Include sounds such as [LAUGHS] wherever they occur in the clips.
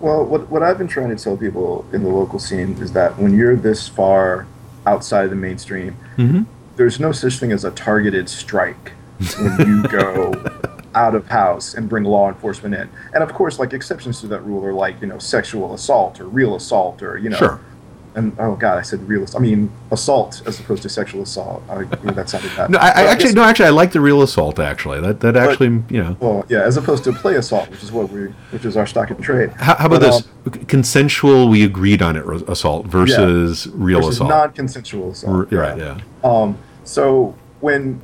Well, what, what I've been trying to tell people in the local scene is that when you're this far outside of the mainstream, Mm-hmm. there's no such thing as a targeted strike when you [LAUGHS] go out of house and bring law enforcement in. And of course, like exceptions to that rule are like, you know, sexual assault or real assault or, you know. Sure. And oh god, I said real. I mean assault as opposed to sexual assault. I, that sounded bad. No, I, I actually no, actually, I like the real assault. Actually, that that actually, you know, Well, yeah, as opposed to play assault, which is what we, which is our stock in trade. how, how about But, this? um, Consensual, we agreed on it. Assault versus real versus assault. non-consensual assault. Right. Yeah. Um, so when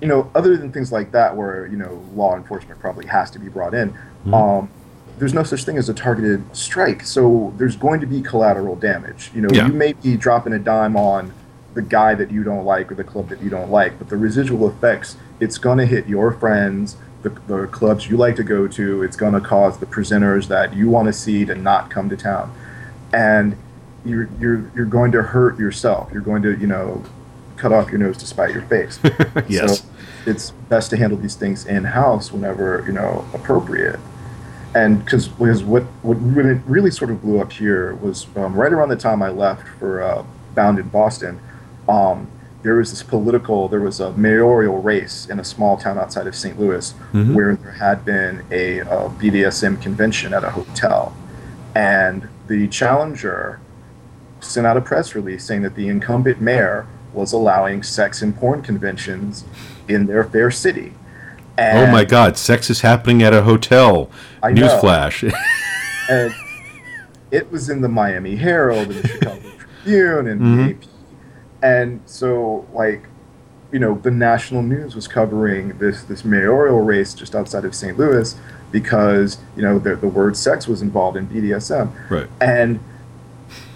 you know, other than things like that, where you know law enforcement probably has to be brought in, Mm-hmm. um, there's no such thing as a targeted strike. So there's going to be collateral damage. You know, Yeah. you may be dropping a dime on the guy that you don't like or the club that you don't like, but the residual effects, it's going to hit your friends, the, the clubs you like to go to. It's going to cause the presenters that you want to see to not come to town, and you're you're you're going to hurt yourself. You're going to you know cut off your nose to spite your face. [LAUGHS] Yes. So it's best to handle these things in house whenever you know appropriate. And because because what what really, really sort of blew up here was um, right around the time I left for uh, Bound in Boston. Um, there was this political, there was a mayoral race in a small town outside of St. Louis Mhm. where there had been a, uh BDSM convention at a hotel. And the challenger sent out a press release saying that the incumbent mayor was allowing sex and porn conventions in their fair city. Oh my God! Sex is happening at a hotel. I. Newsflash. [LAUGHS] And it was in the Miami Herald and the Chicago [LAUGHS] Tribune and Mhm. the AP. And so, like, you know, the national news was covering this this mayoral race just outside of St. Louis because you know the, the word sex was involved in BDSM. right. And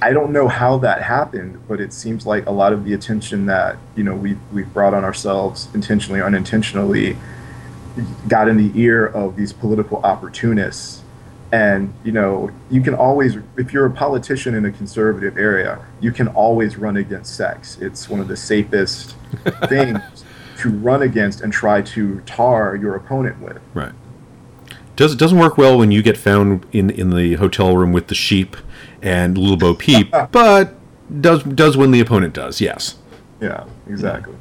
I don't know how that happened, but it seems like a lot of the attention that you know we we've brought on ourselves intentionally or unintentionally got in the ear of these political opportunists. And you know, you can always, if you're a politician in a conservative area, you can always run against sex. It's one of the safest [LAUGHS] things to run against and try to tar your opponent with. Right. Does it doesn't work well when you get found in in the hotel room with the sheep and Little Bo Peep, [LAUGHS] but does does when the opponent does. Yes. Yeah, exactly.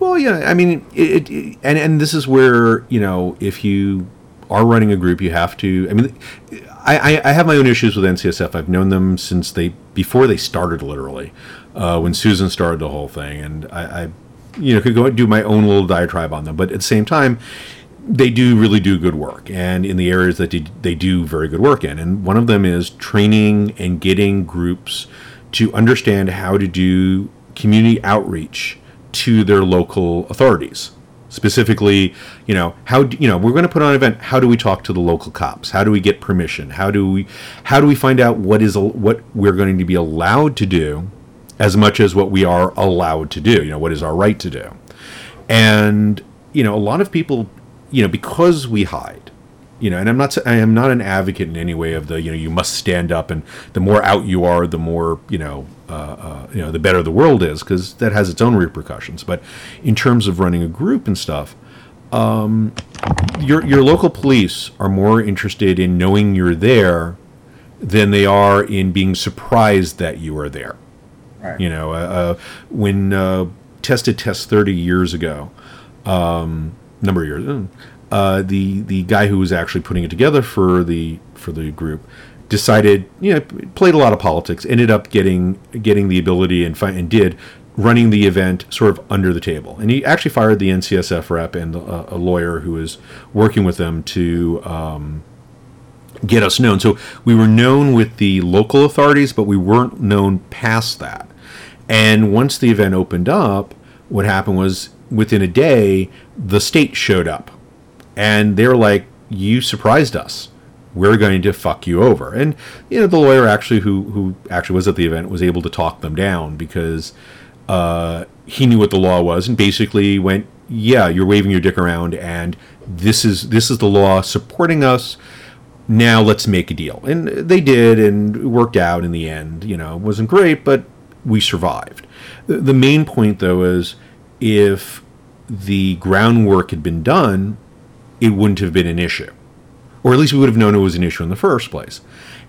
Well, yeah. I mean, it, it and and this is where you know if you are running a group, you have to. I mean, I, I, have my own issues with NCSF. I've known them since they before they started, literally, uh, when Susan started the whole thing, and I, I, you know, could go and do my own little diatribe on them. But at the same time, they do really do good work, and in the areas that they, they do very good work in, and one of them is training and getting groups to understand how to do community outreach to their local authorities. Specifically you know how do, you know we're going to put on an event how do we talk to the local cops? How do we get permission? How do we how do we find out what is what we're going to be allowed to do as much as what we are allowed to do you know what is our right to do? And you know a lot of people you know because we hide you know and i'm not i am not an advocate in any way of the you know you must stand up and the more out you are the more you know you know the better the world is because that has its own repercussions but in terms of running a group and stuff um, your your local police are more interested in knowing you're there than they are in being surprised that you are there Right. you know, uh, uh, when uh, tested test 30 years ago, um, number of years, uh, the the guy who was actually putting it together for the for the group decided, you know, played a lot of politics, ended up getting getting the ability and fi- and did running the event sort of under the table, and he actually fired the NCSF rep and uh, a lawyer who was working with them to. Um, get us known. So we were known with the local authorities, but we weren't known past that. And once the event opened up, what happened was within a day, the state showed up. And they were like, You surprised us. We're going to fuck you over. And you know, the lawyer actually who who actually was at the event was able to talk them down because uh, he knew what the law was and basically went, Yeah, you're waving your dick around and this is this is the law supporting us now let's make a deal. And they did, and it worked out in the end. You know, it wasn't great, but we survived. The, the main point, though, is if the groundwork had been done, it wouldn't have been an issue. Or at least we would have known it was an issue in the first place.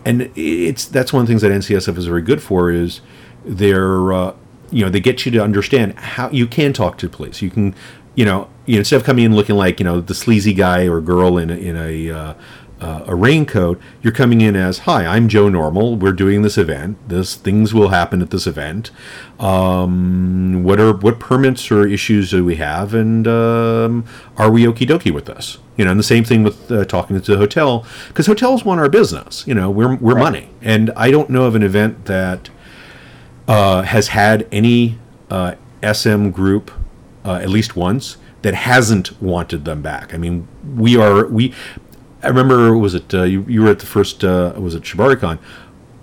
And it's that's one of the things that NCSF is very good for is they're uh, you know they get you to understand how you can talk to police. You can you know, you know instead of coming in looking like you know the sleazy guy or girl in a, in a uh, uh, a raincoat, you're coming in as, "Hi, I'm Joe Normal. We're doing this event. This things will happen at this event. Um, what are what permits or issues do we have, and um, are we okie dokie with this? You know, and the same thing with uh, talking to the hotel because hotels want our business. You know, we're we're right. money, and I don't know of an event that uh, has had any uh, SM group uh, at least once that hasn't wanted them back. I mean, we are we I remember was it uh, you, you were at the first uh, was it ShibariCon?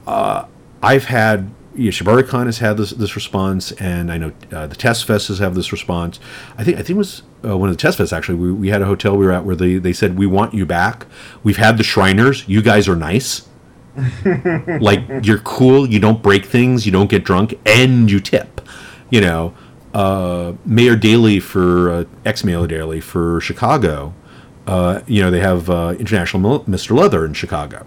Uh, I've had yeah, ShibariCon has had this this response, and I know uh, the TES Fest has had this response. I think I think it was uh, one of the TES Fests actually. We, we had a hotel we were at where they they said we want you back. We've had the Shriners. You guys are nice. [LAUGHS] like you're cool. You don't break things. You don't get drunk, and you tip. You know, uh, Mayor Daley for uh, ex Mayor Daley for Chicago uh, you know, they have uh, International Mr. Leather in Chicago.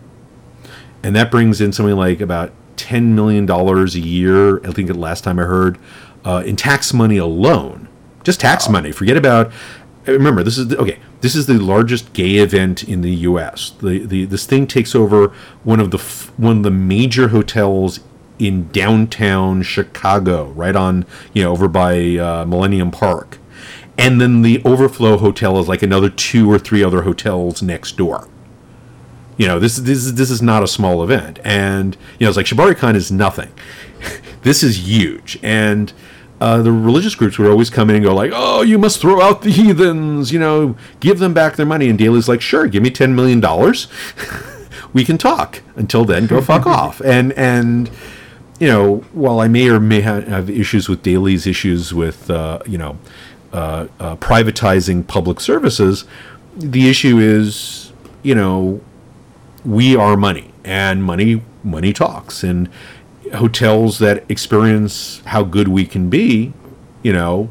And that brings in something like about $10 million a year, I think the last time I heard, uh, in tax money alone. Just tax wow. money. Forget about. Remember, this is the, okay. This is the largest gay event in the U.S. The, the this thing takes over one of the one of the major hotels in downtown Chicago, right on you know over by uh, Millennium Park and then the overflow hotel is like another two or three other hotels next door. You know, this this is this is not a small event, and you know, it's like ShibariCon is nothing. [LAUGHS] this is huge, and uh, the religious groups would always come in and go like, "Oh, you must throw out the heathens," you know, give them back their money. And Daley's like, "Sure, give me ten million dollars, [LAUGHS] we can talk. Until then, go fuck [LAUGHS] off." And and you know, while I may or may have issues with Daley's issues with uh, you know uh, uh, privatizing public services. The issue is, you know, we are money, and money money talks, and hotels that experience how good we can be, you know,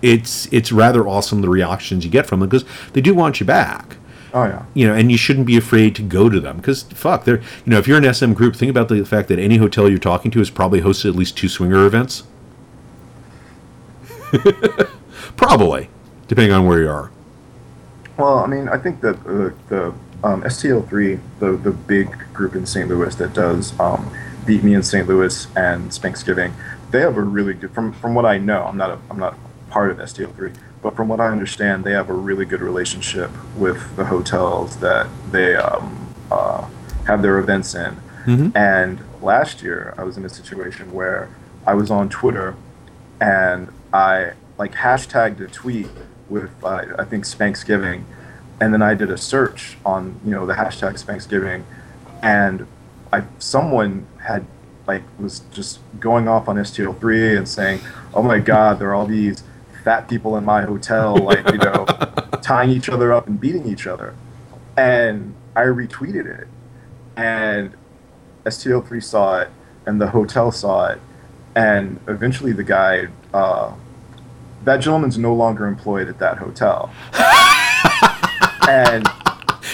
it's it's rather awesome the reactions you get from them because they do want you back. Oh yeah. You know, and you shouldn't be afraid to go to them because fuck, they're you know if you're an SM group, think about the fact that any hotel you're talking to has probably hosted at least two swinger events. [LAUGHS] Probably, depending on where you are. Well, I mean, I think that uh, the um, STL3, the the big group in St. Louis that does um, Beat Me in St. Louis and Spanksgiving, they have a really good. From from what I know, I'm not a, I'm not part of STL3, but from what I understand, they have a really good relationship with the hotels that they um, uh, have their events in. Mm-hmm. And last year, I was in a situation where I was on Twitter, and I like hashtagged a tweet with uh, I think Spanksgiving, and then I did a search on you know the hashtag Spanksgiving, and I someone had like was just going off on STL3 and saying, "Oh my God, there are all these fat people in my hotel, like you know, [LAUGHS] tying each other up and beating each other," and I retweeted it, and STL3 saw it, and the hotel saw it, and eventually the guy. Uh, that gentleman's no longer employed at that hotel. [LAUGHS] and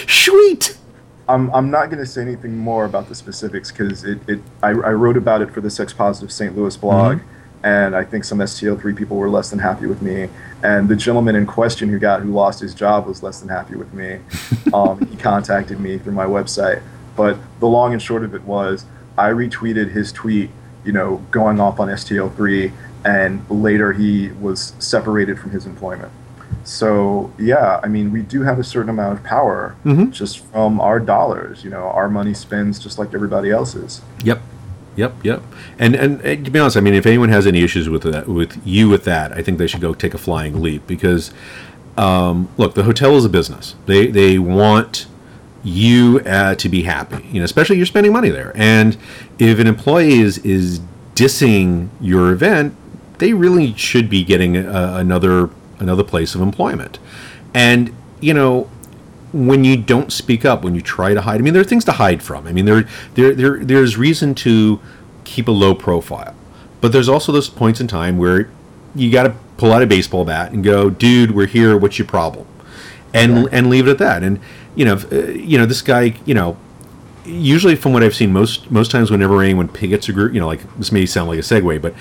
sweet. I'm, I'm not going to say anything more about the specifics because it, it I, I wrote about it for the Sex Positive St. Louis blog, mm-hmm. and I think some STL3 people were less than happy with me. And the gentleman in question who got who lost his job was less than happy with me. [LAUGHS] um, he contacted me through my website, but the long and short of it was I retweeted his tweet, you know, going off on STL3 and later he was separated from his employment. So yeah, I mean, we do have a certain amount of power mm-hmm. just from our dollars. You know, our money spends just like everybody else's. Yep, yep, yep. And and, and to be honest, I mean, if anyone has any issues with that, with you with that, I think they should go take a flying leap because, um, look, the hotel is a business. They they want you uh, to be happy. You know, especially you're spending money there, and if an employee is is dissing your event, they really should be getting a, another another place of employment. And you know, when you don't speak up, when you try to hide, I mean, there are things to hide from. I mean, there there there there's reason to keep a low profile, but there's also those points in time where you got to pull out a baseball bat and go, dude, we're here. What's your problem? and right. and leave it at that. And you know, uh, you know, this guy, you know, usually from what I've seen, most most times whenever anyone pickets a group, you know, like this may sound like a segue, but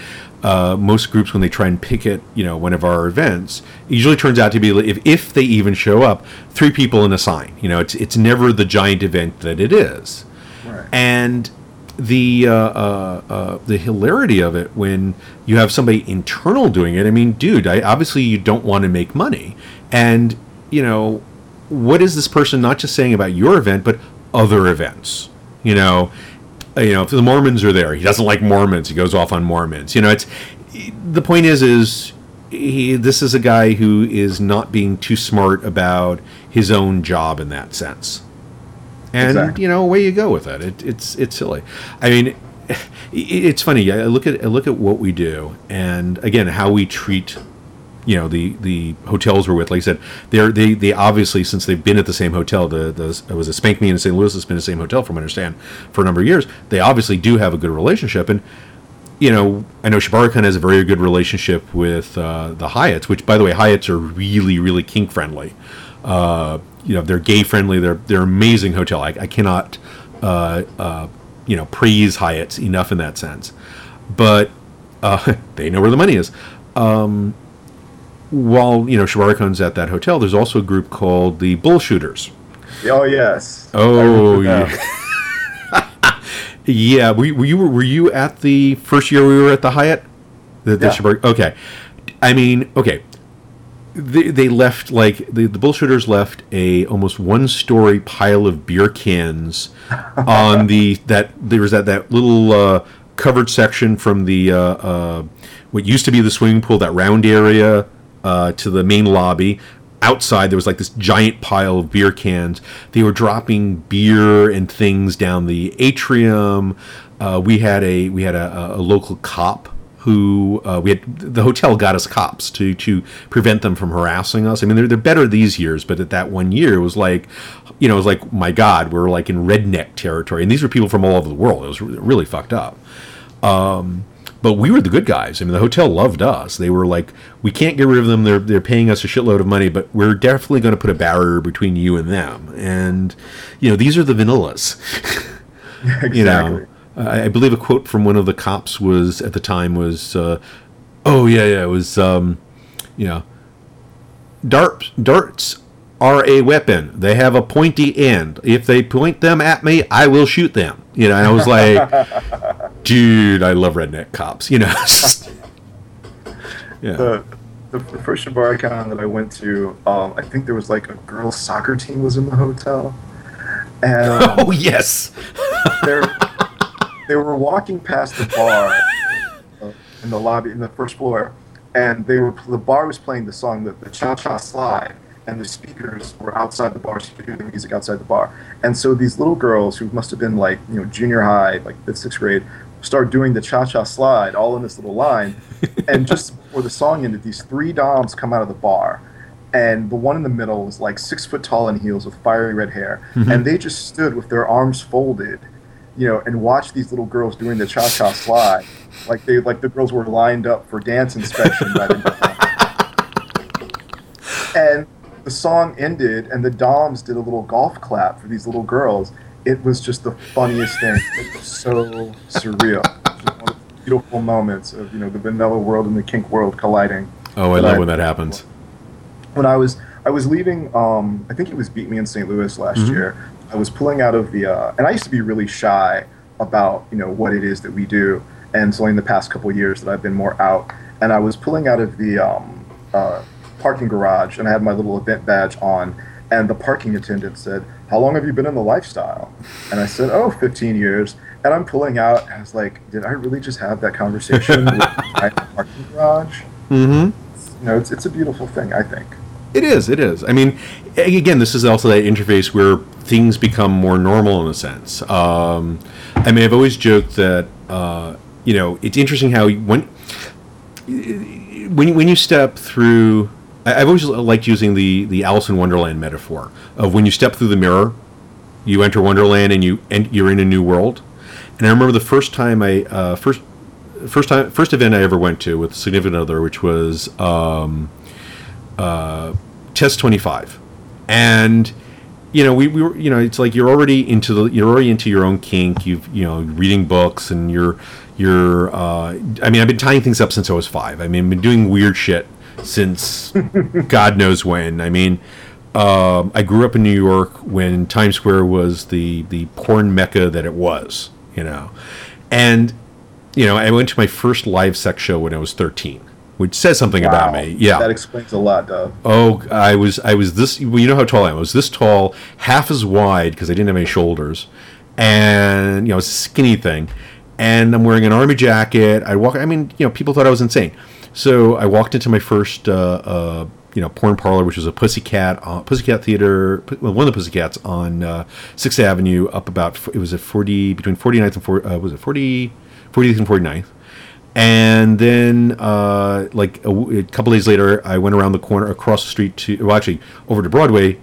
uh, most groups when they try and picket, you know, one of our events, it usually turns out to be if if they even show up, three people in a sign. You know, it's it's never the giant event that it is, right. and the uh, uh, uh, the hilarity of it when you have somebody internal doing it. I mean, dude, I, obviously you don't want to make money, and you know, what is this person not just saying about your event, but other events? You know, Uh, you know, if the Mormons are there, he doesn't like Mormons. He goes off on Mormons. You know, it's the point is is he, this is a guy who is not being too smart about his own job in that sense. And exactly. you know, away you go with it. it. It's it's silly. I mean, [LAUGHS] it's funny. I look at I look at what we do, and again, how we treat you know the the hotels we're with. Like I said, they're they they obviously since they've been at the same hotel, the the it was a Spank Me in St. Louis. It's been the same hotel from what I understand for a number of years. They obviously do have a good relationship, and you know I know ShibariCon has a very good relationship with uh, the Hyatts, which by the way, Hyatts are really really kink friendly. Uh, you know they're gay friendly. They're they're amazing hotel. I, I cannot uh, uh you know praise Hyatts enough in that sense, but uh, [LAUGHS] they know where the money is. Um, while you know ShibariCon's at that hotel, there's also a group called the Bullshooters. Oh yes. Oh yeah. [LAUGHS] yeah. Were, were, you were you at the first year we were at the Hyatt? The, the yeah. okay. I mean, okay. They, they left like the, the bullshooters left a almost one story pile of beer cans [LAUGHS] on the that there was that that little uh, covered section from the uh, uh, what used to be the swimming pool that round area uh, to the main lobby. Outside, there was like this giant pile of beer cans. They were dropping beer and things down the atrium. Uh, we had a we had a, a local cop who uh, we had the hotel got us cops to to prevent them from harassing us. I mean, they're they're better these years, but at that one year, it was like, you know, it was like, my God, we're like in redneck territory, and these were people from all over the world. It was really fucked up. Um, but we were the good guys. I mean, the hotel loved us. They were like, we can't get rid of them. They're they're paying us a shitload of money, but we're definitely going to put a barrier between you and them. And you know, these are the vanillas. exactly. [LAUGHS] You know, I, I, believe a quote from one of the cops was at the time was, uh, "Oh yeah, yeah, it was, um, you know, darts darts are a weapon. They have a pointy end. If they point them at me, I will shoot them. You know, I was like, [LAUGHS] dude, I love redneck cops. You know, [LAUGHS] yeah. The, the, the first ShibariCon that I went to, um, I think there was like a girls' soccer team was in the hotel. And, [LAUGHS] um, oh yes, [LAUGHS] they were walking past the bar uh, in the lobby in the first floor, and they were the bar was playing the song the, the Cha Cha Slide and the speakers were outside the bar, so you could hear the music outside the bar. And so these little girls who must have been like, you know, junior high, like fifth, sixth grade, start doing the cha-cha slide all in this little line. and just [LAUGHS] before the song ended, these three doms come out of the bar. And the one in the middle was like six foot tall in heels with fiery red hair. Mm-hmm. And they just stood with their arms folded, you know, and watched these little girls doing the cha-cha slide. Like they like the girls were lined up for dance inspection by the [LAUGHS] and the song ended and the Doms did a little golf clap for these little girls. It was just the funniest thing. It was so surreal. one of the beautiful moments of you know the vanilla world and the kink world colliding. Oh, I love I, when that happens. When I was I was leaving, um, I think it was Beat Me in St. Louis last mm-hmm. year. I was pulling out of the, uh, and I used to be really shy about you know what it is that we do, and so in the past couple years that I've been more out, and I was pulling out of the um, uh, parking garage and I had my little event badge on. And the parking attendant said, How long have you been in the lifestyle? And I said, Oh, 15 years. And I'm pulling out. I was like, Did I really just have that conversation [LAUGHS] with my parking garage? Mm-hmm. You know, it's, it's a beautiful thing, I think. It is. It is. I mean, again, this is also that interface where things become more normal in a sense. Um, I mean, I've always joked that uh, you know it's interesting how when when when you step through I've always liked using the the Alice in Wonderland metaphor of when you step through the mirror, you enter Wonderland and you and you're in a new world. And I remember the first time I uh, first first time first event I ever went to with a significant other, which was um, uh, Test 25, and you know, we, we were, you know, it's like you're already into the, you're already into your own kink. You've, you know, reading books and you're, you're, uh, I mean, I've been tying things up since I was five. I mean, I've been doing weird shit since God knows when. I mean, um, I grew up in New York when Times Square was the, the porn mecca that it was, you know, and, you know, I went to my first live sex show when I was 13 which says something wow. about me. Yeah, that explains a lot, Doug. Oh, I was I was this. Well, you know how tall I am. I was this tall, half as wide because I didn't have any shoulders, and you know, skinny thing. And I'm wearing an army jacket. I walk. I mean, you know, people thought I was insane. So I walked into my first, uh, uh, you know, porn parlor, which was a Pussycat, uh, Pussycat Theater, one of the Pussycats on uh, Sixth Avenue, up about. It was at 40 between 49th and 40. Uh, was it 40, 40th and 49th and then uh, like a, a, couple days later i went around the corner across the street to well actually over to broadway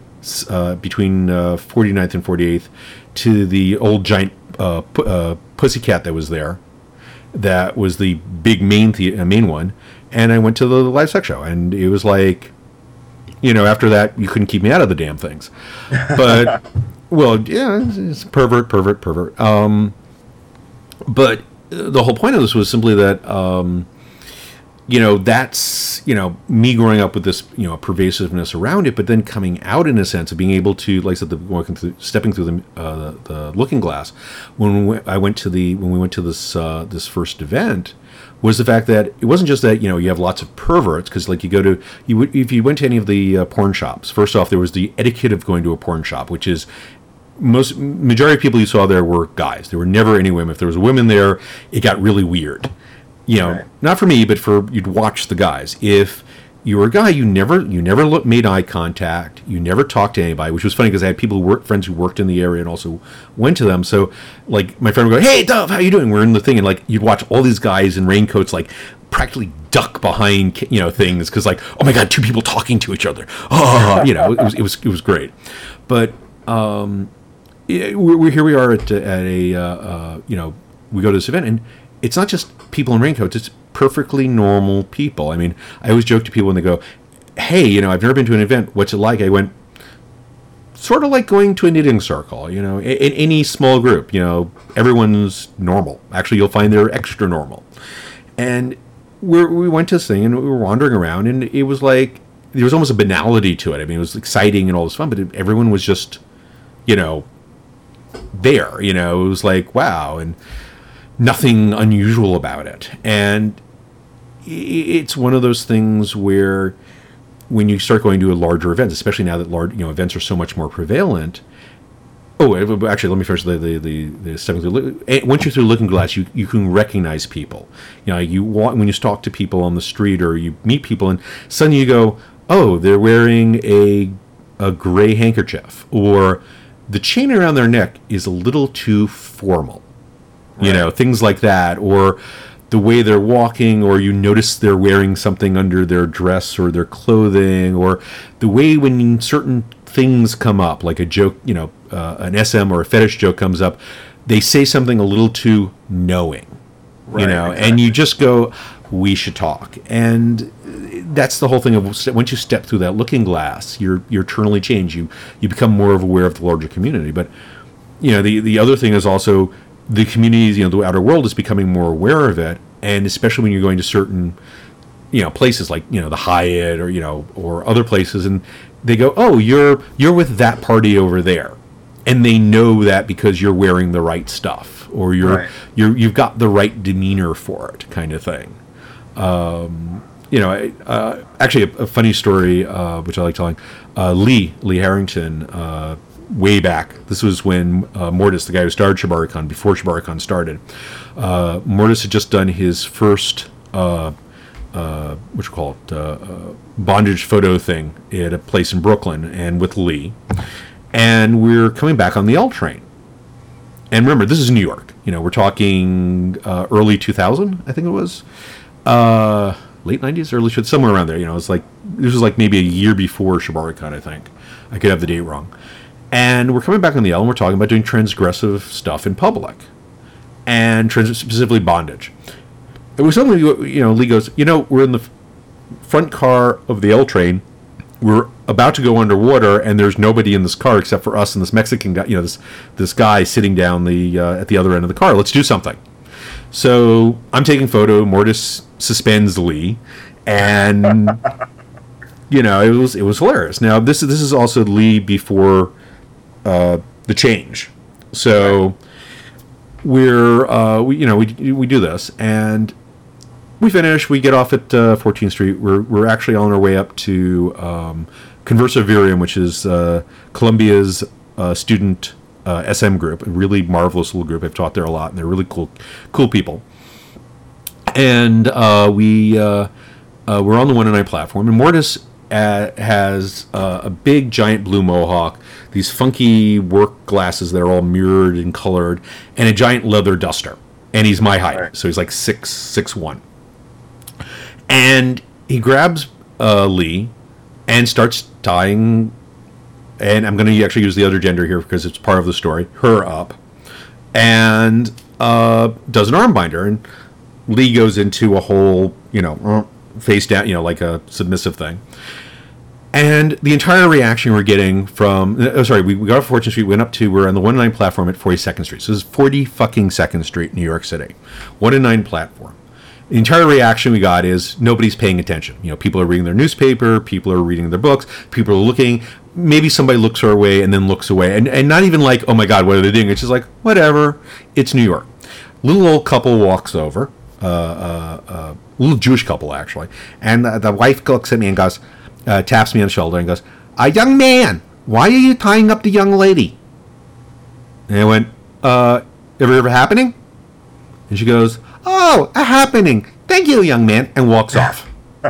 between uh, 49th and 48th to the old giant uh, uh, pussycat that was there that was the big main the- main one and i went to the live sex show and it was like you know after that you couldn't keep me out of the damn things but [LAUGHS] well yeah it's, it's pervert pervert pervert um, but the whole point of this was simply that um, you know that's you know me growing up with this you know pervasiveness around it, but then coming out in a sense of being able to, like I said, the working through, stepping through the, uh, the looking glass. When we, I went to the when we went to this uh, this first event, was the fact that it wasn't just that you know you have lots of perverts because like you go to you if you went to any of the uh, porn shops. First off, there was the etiquette of going to a porn shop, which is most majority of people you saw there were guys. There were never any women. If there was a woman there, it got really weird. You know, right. not for me, but for you'd watch the guys. If you were a guy, you never you never look, made eye contact. You never talked to anybody, which was funny because I had people who work friends who worked in the area and also went to them. So like my friend would go, "Hey, Dove, how you doing?" We're in the thing, and like you'd watch all these guys in raincoats, like practically duck behind you know things because like, oh my god, two people talking to each other. Oh, [LAUGHS] you know, it was it was it was great, but. um we're, we're, here we are at, at a uh, uh, you know we go to this event and it's not just people in raincoats it's perfectly normal people. I mean i always joke to people when they go hey you know i've never been to an event what's it like? I went sort of like going to a knitting circle you know in, in any small group you know everyone's normal. Actually you'll find they're extra normal. And we we went to this thing and we were wandering around and it was like there was almost a banality to it. I mean it was exciting and all this fun but it, everyone was just you know there. You know, it was like wow, and nothing unusual about it. And it's one of those things where when you start going to a larger events, especially now that large you know events are so much more prevalent. Oh, actually, let me finish the the the, the stepping through. Once you're through Looking Glass, you, you can recognize people. You know, you want when you talk to people on the street or you meet people, and suddenly you go, "Oh, they're wearing a a gray handkerchief," or the chain around their neck is a little too formal. Right. You know, things like that, or the way they're walking, or you notice they're wearing something under their dress or their clothing, or the way when certain things come up, like a joke, you know, uh, an SM or a fetish joke comes up, they say something a little too knowing, right, you know, exactly. and you just go, we should talk. And that's the whole thing of once you step through that looking glass, you're you're eternally changed. You you become more of aware of the larger community. But you know, the the other thing is also the communities. You know, the outer world is becoming more aware of it, and especially when you're going to certain you know places like you know the Hyatt or you know or other places, and they go, oh, you're you're with that party over there, and they know that because you're wearing the right stuff or you're right. you're you've got the right demeanor for it, kind of thing. Um, you know, uh, actually, a, a, funny story uh, which I like telling. Uh, Lee Lee Harrington, uh, way back. This was when uh, Mortis, the guy who started ShibariCon, before ShibariCon started. Uh, Mortis had just done his first. what you call it, bondage photo thing at a place in Brooklyn, and with Lee, and we're coming back on the L train. And remember, this is New York. You know, we're talking early 2000, I think it was. Uh, late 90s, early somewhere around there. You know, it's like this was like maybe a year before ShibariCon, I think. I could have the date wrong. And we're coming back on the L, and we're talking about doing transgressive stuff in public, and trans- specifically bondage. It was something you know. Lee goes, you know, we're in the front car of the L train. We're about to go underwater, and there's nobody in this car except for us and this Mexican guy. You know, this this guy sitting down the uh, at the other end of the car. Let's do something. So I'm taking photo. Mortis suspends Lee, and [LAUGHS] you know it was it was hilarious. Now this this is also Lee before uh, the change. So we're uh, we you know we we do this and we finish. We get off at uh, 14th Street. We're we're actually on our way up to um, Conversio Virium, which is uh, Columbia's uh, student uh, SM group, a really marvelous little group. I've taught there a lot, and they're really cool cool people. And uh, we uh, we're on the one and nine platform, and Mortis has a big giant blue mohawk these funky work glasses that are all mirrored and colored, and a giant leather duster. And he's my height, right. so he's like six six one. And he grabs uh, Lee and starts tying. And I'm going to actually use the other gender here because it's part of the story. Her up, and uh, does an arm binder, and Lee goes into a whole, you know, face down, you know, like a submissive thing. And the entire reaction we're getting from, oh, sorry, we, we got off 14th Street, went up to, we're on the 1 9 platform at 42nd Street. So this is 40 fucking 2nd Street, New York City. 1 9 platform. The entire reaction we got is nobody's paying attention. You know, people are reading their newspaper, people are reading their books, people are looking. Maybe somebody looks our way and then looks away. And, and not even like, oh my God, what are they doing? It's just like, whatever, it's New York. Little old couple walks over, uh, uh, uh, little Jewish couple actually, and the, the wife looks at me and goes, uh, taps me on the shoulder and goes, "A young man, why are you tying up the young lady?" And I went, "Uh, ever ever happening?" And she goes, "Oh, a happening. Thank you, young man," and walks off. [LAUGHS]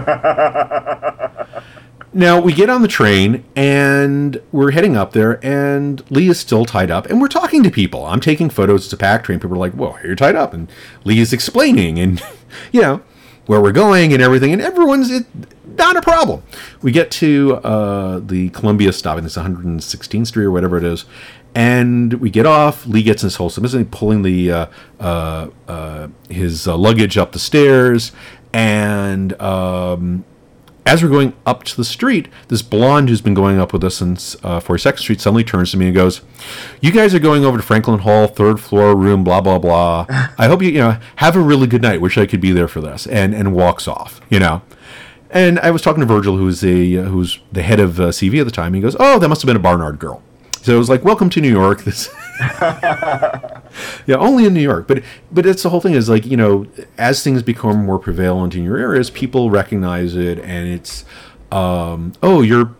now we get on the train and we're heading up there, and Lee is still tied up, and we're talking to people. I'm taking photos. It's a pack train. People are like, "Whoa, you're tied up," and Lee is explaining, and [LAUGHS] you know where we're going and everything, and everyone's it, not a problem. We get to uh, the Columbia stop, and it's 116th Street or whatever it is, and we get off. Lee gets in his whole submission, pulling the uh, uh, uh, his uh, luggage up the stairs, and um, as we're going up to the street, this blonde who's been going up with us since uh, 42nd Street suddenly turns to me and goes, "You guys are going over to Franklin Hall, third floor room, blah blah blah. I hope you you know have a really good night. Wish I could be there for this." And and walks off. You know. And I was talking to Virgil, who's a uh, who's the head of uh, CV at the time. He goes, "Oh, that must have been a Barnard girl." So it was like, "Welcome to New York." This, [LAUGHS] yeah, only in New York. But but it's the whole thing is like you know, as things become more prevalent in your areas, people recognize it, and it's, um, oh, you're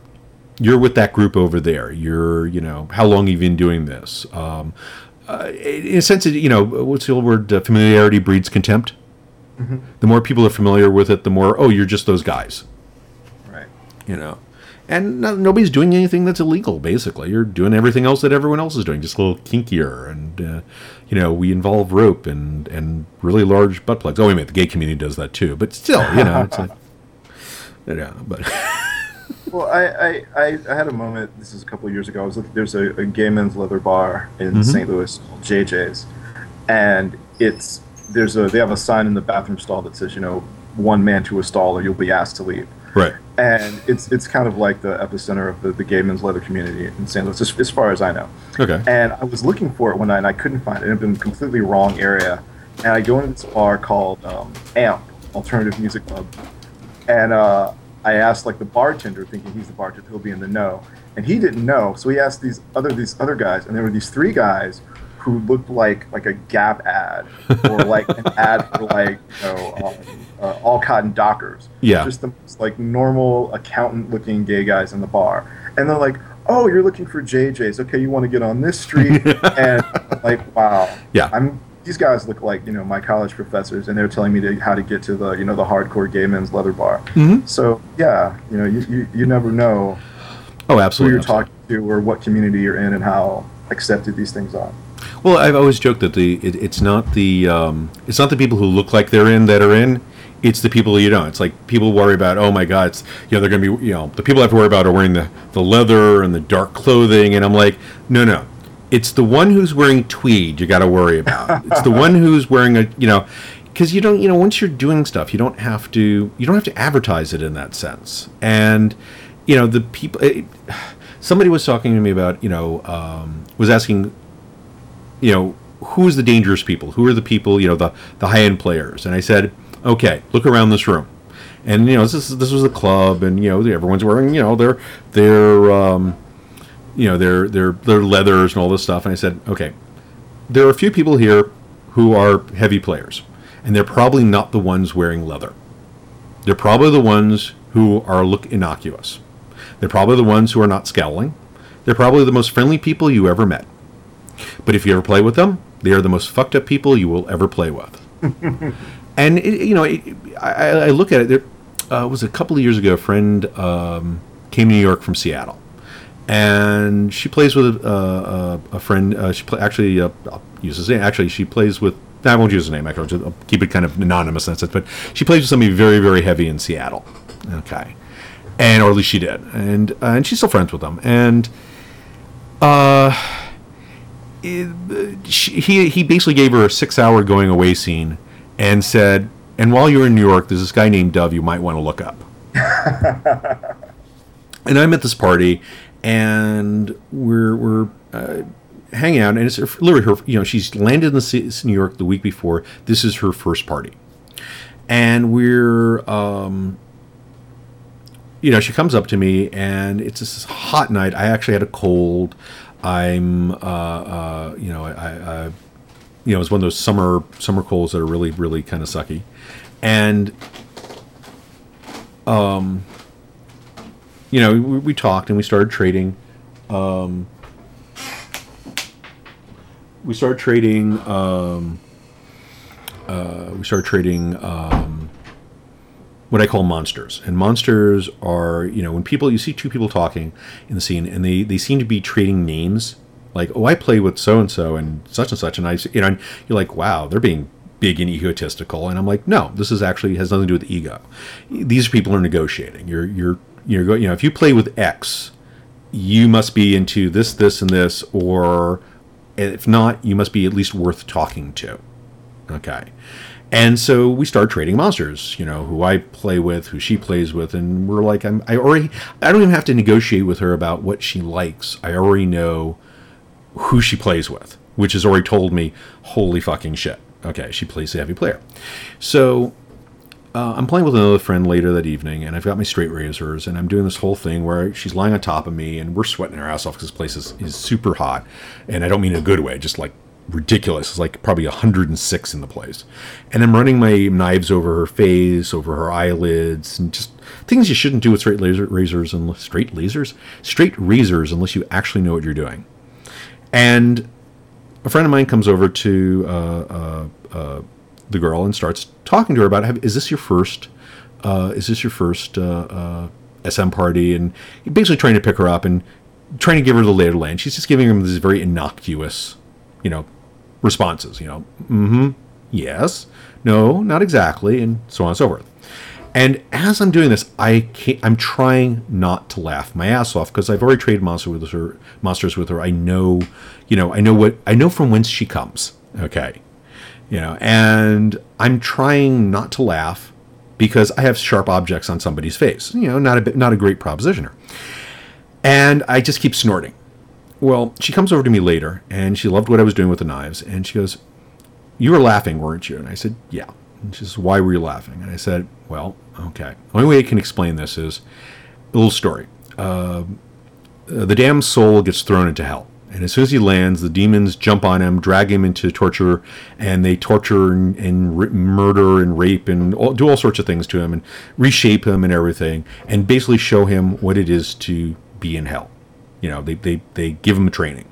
you're with that group over there. You're you know, how long have you been doing this? Um, uh, in a sense, you know, what's the old word? Uh, familiarity breeds contempt. Mm-hmm. The more people are familiar with it, the more oh, you're just those guys. Right. You know, and no, nobody's doing anything that's illegal. Basically, you're doing everything else that everyone else is doing, just a little kinkier. And uh, you know, we involve rope and and really large butt plugs. Oh, wait a minute, the gay community does that too. But still, you know, it's like, [LAUGHS] yeah, but. [LAUGHS] well, I, I, I had a moment. This is a couple years ago. I was looking. There's a, a gay men's leather bar in mm-hmm. St. Louis called JJ's, and it's there's a they have a sign in the bathroom stall that says you know one man to a stall or you'll be asked to leave. Right. And it's it's kind of like the epicenter of the, the gay men's leather community in St. Louis, as, as, far as I know. Okay. And I was looking for it one night and I couldn't find it. It had been completely wrong area. And I go into this bar called um, AMP, Alternative Music Club. And uh, I asked like the bartender, thinking he's the bartender, he'll be in the know. And he didn't know. So he asked these other these other guys, and there were these three guys who looked like like a Gap ad or like an [LAUGHS] ad for like you know um, uh, all cotton Dockers. Yeah, just the most, like normal accountant looking gay guys in the bar, and they're like, "Oh, you're looking for JJ's? Okay, you want to get on this street?" [LAUGHS] and like, wow, yeah, I'm. These guys look like you know my college professors, and they're telling me to, how to get to the you know the hardcore gay men's leather bar. Mm-hmm. So yeah, you know you, you, you never know. Oh, absolutely. Who you're absolutely. talking to, or what community you're in, and how accepted these things are. Well, I've always joked that the it, it's not the um, it's not the people who look like they're in that are in. It's the people you don't. It's like people worry about. Oh my God! It's you know they're going to be you know the people I have to worry about are wearing the the leather and the dark clothing, and I'm like, no, no. It's the one who's wearing tweed you got to worry about. it's the one who's wearing a you know because you don't you know once you're doing stuff you don't have to you don't have to advertise it in that sense and you know the people. It, somebody was talking to me about you know um, was asking, you know, who's the dangerous people? Who are the people? You know, the the high end players. And I said, okay, look around this room. And you know, this is, this was a club, and you know, everyone's wearing you know their their um, you know their their their leathers and all this stuff. And I said, okay, there are a few people here who are heavy players, and they're probably not the ones wearing leather. They're probably the ones who are look innocuous. They're probably the ones who are not scowling. They're probably the most friendly people you ever met. But if you ever play with them, they are the most fucked up people you will ever play with. [LAUGHS] and it, you know, it, I, I, look at it. There uh, was a couple of years ago. A friend um, came to New York from Seattle, and she plays with a, a friend. Uh, she play, actually uh, I'll use his name. Actually, she plays with. I won't use his name. Actually, I'll keep it kind of anonymous in that sense. But she plays with somebody very, very heavy in Seattle. Okay, and or at least she did, and uh, and she's still friends with them. And uh, she, he he basically gave her a six-hour going away scene, and said, "And while you're in New York, there's this guy named Dove you might want to look up." [LAUGHS] and I'm at this party, and we're we're uh, hanging out, and it's literally her. You know, she's landed in the city, New York the week before. This is her first party, and we're. Um, you know, she comes up to me, and it's this hot night. I actually had a cold. I'm, uh, uh, you know, I, I, you know, it's one of those summer summer colds that are really, really kind of sucky, and, um, you know, we, we talked and we started trading. Um, we started trading. Um, uh, we started trading um, what I call monsters. And monsters are, you know, when people you see two people talking in the scene, and they they seem to be trading names. Like, oh, I play with so and so and such and such, and I, you know, and you're like, wow, they're being big and egotistical. And I'm like, no, this is actually has nothing to do with ego. These people are negotiating. You're you're you're going, you know, if you play with X, you must be into this, this, and this, or if not, you must be at least worth talking to. Okay. And so we start trading monsters, you know, who I play with, who she plays with, and we're like, I'm, I already, I don't even have to negotiate with her about what she likes. I already know who she plays with, which has already told me, holy fucking shit. Okay, she plays a heavy player. So uh, I'm playing with another friend later that evening, and I've got my straight razors, and I'm doing this whole thing where she's lying on top of me, and we're sweating our ass off because this place is, is super hot, and I don't mean in a good way, just like ridiculous. It's like probably 106 in the place, and I'm running my knives over her face, over her eyelids, and just things you shouldn't do with straight laser razors and straight lasers, straight razors, unless you actually know what you're doing. And a friend of mine comes over to uh, uh, uh, the girl and starts talking to her about is this your first uh, is this your first uh, uh, SM party and basically trying to pick her up and trying to give her the lay of the land. She's just giving him this very innocuous, you know, responses. You know, mm-hmm, yes, no, not exactly, and so on and so forth. And as I'm doing this, I I'm trying not to laugh my ass off because I've already traded monster with her, monsters with her. I know, you know, I know what I know from whence she comes. Okay, you know, and I'm trying not to laugh because I have sharp objects on somebody's face. You know, not a not a great propositioner. And I just keep snorting. Well, she comes over to me later and she loved what I was doing with the knives. And she goes, You were laughing, weren't you? And I said, Yeah. And she says, Why were you laughing? And I said, Well, okay. The only way I can explain this is a little story. Uh, the damned soul gets thrown into hell. And as soon as he lands, the demons jump on him, drag him into torture, and they torture and, and murder and rape and all, do all sorts of things to him and reshape him and everything, and basically show him what it is to be in hell. You know, they, they, they give them a training.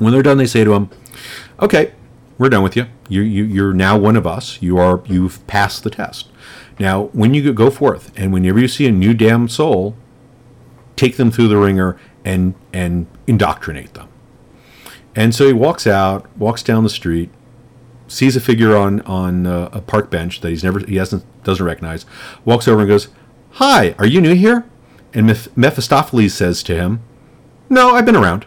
When they're done, they say to them, "Okay, we're done with you. You, you you're now one of us. You are you've passed the test. Now, when you go forth, and whenever you see a new damn soul, take them through the ringer and and indoctrinate them. And so he walks out, walks down the street, sees a figure on on uh, a park bench that he's never he hasn't doesn't recognize, walks over and goes, "Hi, are you new here?" And Mephistopheles says to him, "No, I've been around."